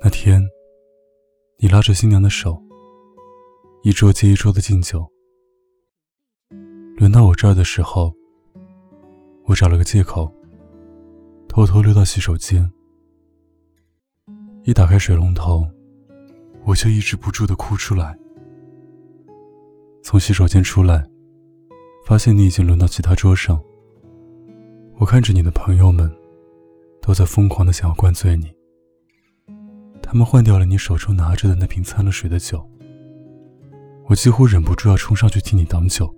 那天，你拉着新娘的手，一桌接一桌的敬酒。轮到我这儿的时候，我找了个借口，偷偷溜到洗手间。一打开水龙头，我就抑制不住的哭出来。从洗手间出来，发现你已经轮到其他桌上。我看着你的朋友们，都在疯狂的想要灌醉你。他们换掉了你手中拿着的那瓶掺了水的酒。我几乎忍不住要冲上去替你挡酒。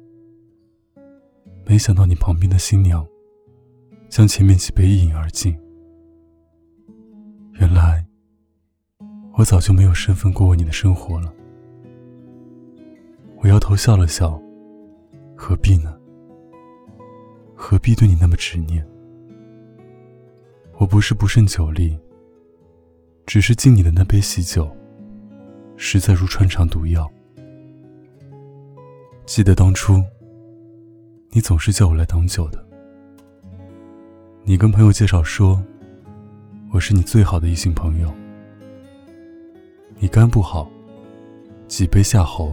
没想到你旁边的新娘，将前面几杯一饮而尽。原来，我早就没有身份过问你的生活了。我摇头笑了笑，何必呢？何必对你那么执念？我不是不胜酒力，只是敬你的那杯喜酒，实在如穿肠毒药。记得当初，你总是叫我来挡酒的。你跟朋友介绍说，我是你最好的异性朋友。你肝不好，几杯下喉。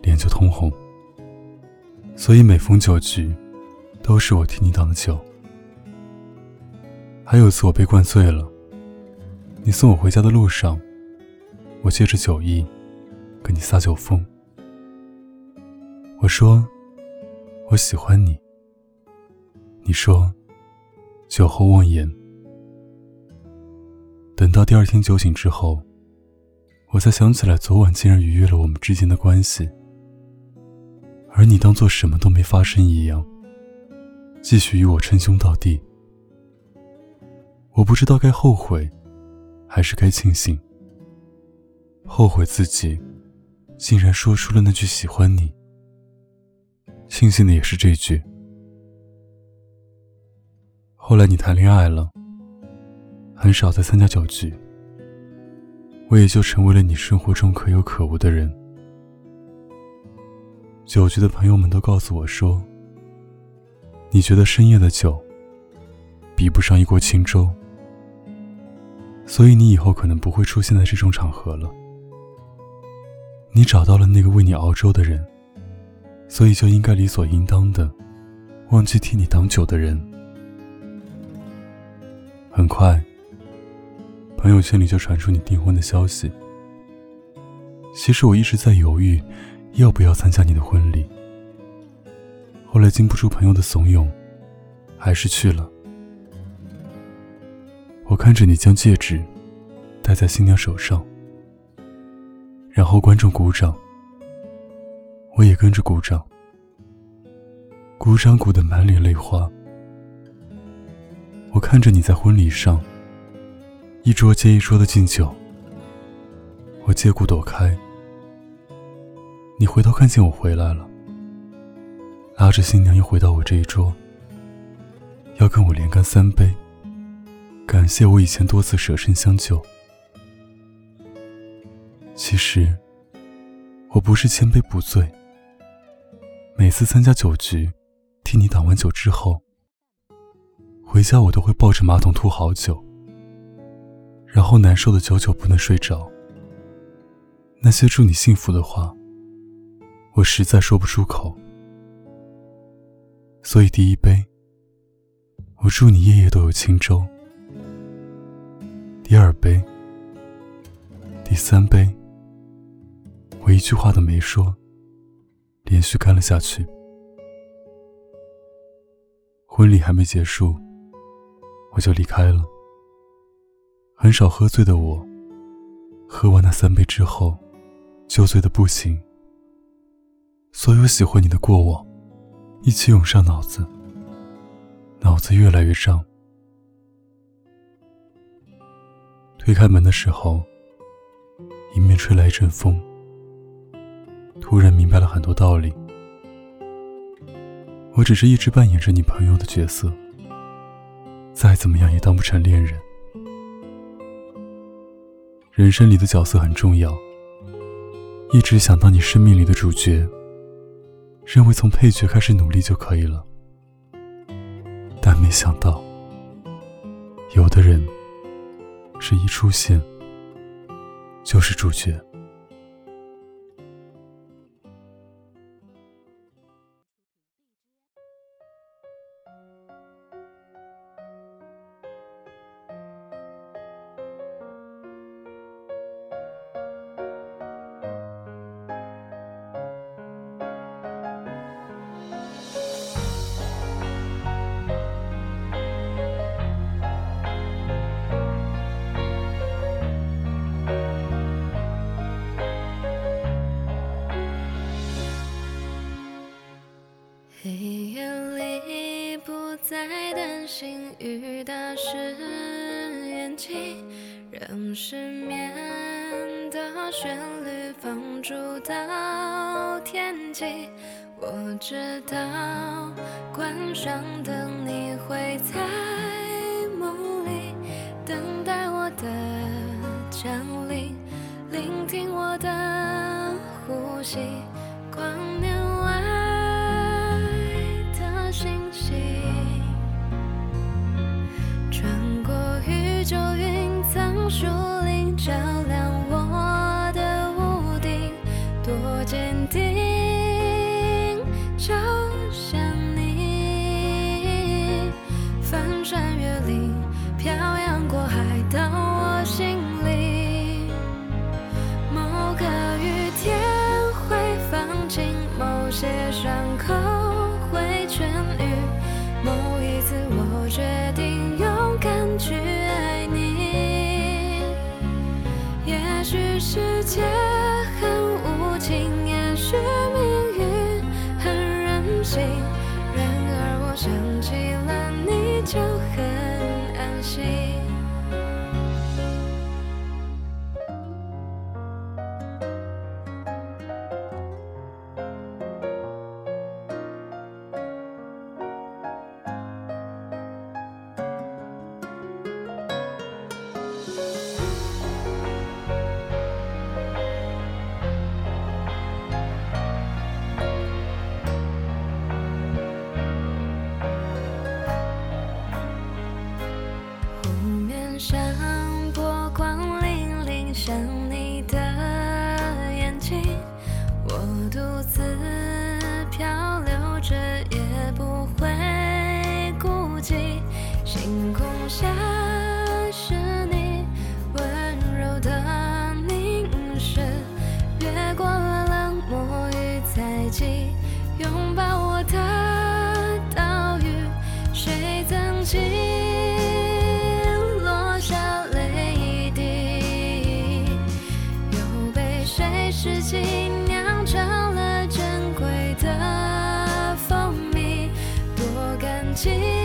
脸就通红，所以每逢酒局，都是我替你挡酒。还有次我被灌醉了，你送我回家的路上，我借着酒意，跟你撒酒疯。我说，我喜欢你。你说，酒后妄言。等到第二天酒醒之后，我才想起来昨晚竟然逾越了我们之间的关系。而你当做什么都没发生一样，继续与我称兄道弟。我不知道该后悔，还是该庆幸。后悔自己竟然说出了那句喜欢你，庆幸的也是这句。后来你谈恋爱了，很少再参加酒局，我也就成为了你生活中可有可无的人。酒局的朋友们都告诉我说：“你觉得深夜的酒比不上一锅清粥，所以你以后可能不会出现在这种场合了。你找到了那个为你熬粥的人，所以就应该理所应当的忘记替你挡酒的人。”很快，朋友圈里就传出你订婚的消息。其实我一直在犹豫。要不要参加你的婚礼？后来经不住朋友的怂恿，还是去了。我看着你将戒指戴在新娘手上，然后观众鼓掌，我也跟着鼓掌，鼓掌鼓得满脸泪花。我看着你在婚礼上一桌接一桌的敬酒，我借故躲开。你回头看见我回来了，拉着新娘又回到我这一桌，要跟我连干三杯，感谢我以前多次舍身相救。其实，我不是千杯不醉。每次参加酒局，替你挡完酒之后，回家我都会抱着马桶吐好久，然后难受的久久不能睡着。那些祝你幸福的话。我实在说不出口，所以第一杯，我祝你夜夜都有轻舟；第二杯，第三杯，我一句话都没说，连续干了下去。婚礼还没结束，我就离开了。很少喝醉的我，喝完那三杯之后，就醉得不行。所有喜欢你的过往，一起涌上脑子，脑子越来越胀。推开门的时候，迎面吹来一阵风，突然明白了很多道理。我只是一直扮演着你朋友的角色，再怎么样也当不成恋人。人生里的角色很重要，一直想当你生命里的主角。认为从配角开始努力就可以了，但没想到，有的人是一出现，就是主角。让失眠的旋律放逐到天际我知道关上灯你会在梦里等待我的降临聆听我的呼吸光年外坚定，就像你翻山越岭，漂洋过海到我心里。某个雨天会放晴，某些伤。shade. 拥抱我的岛屿谁曾经落下泪滴？又被谁拾起酿成了珍贵的蜂蜜？多感激。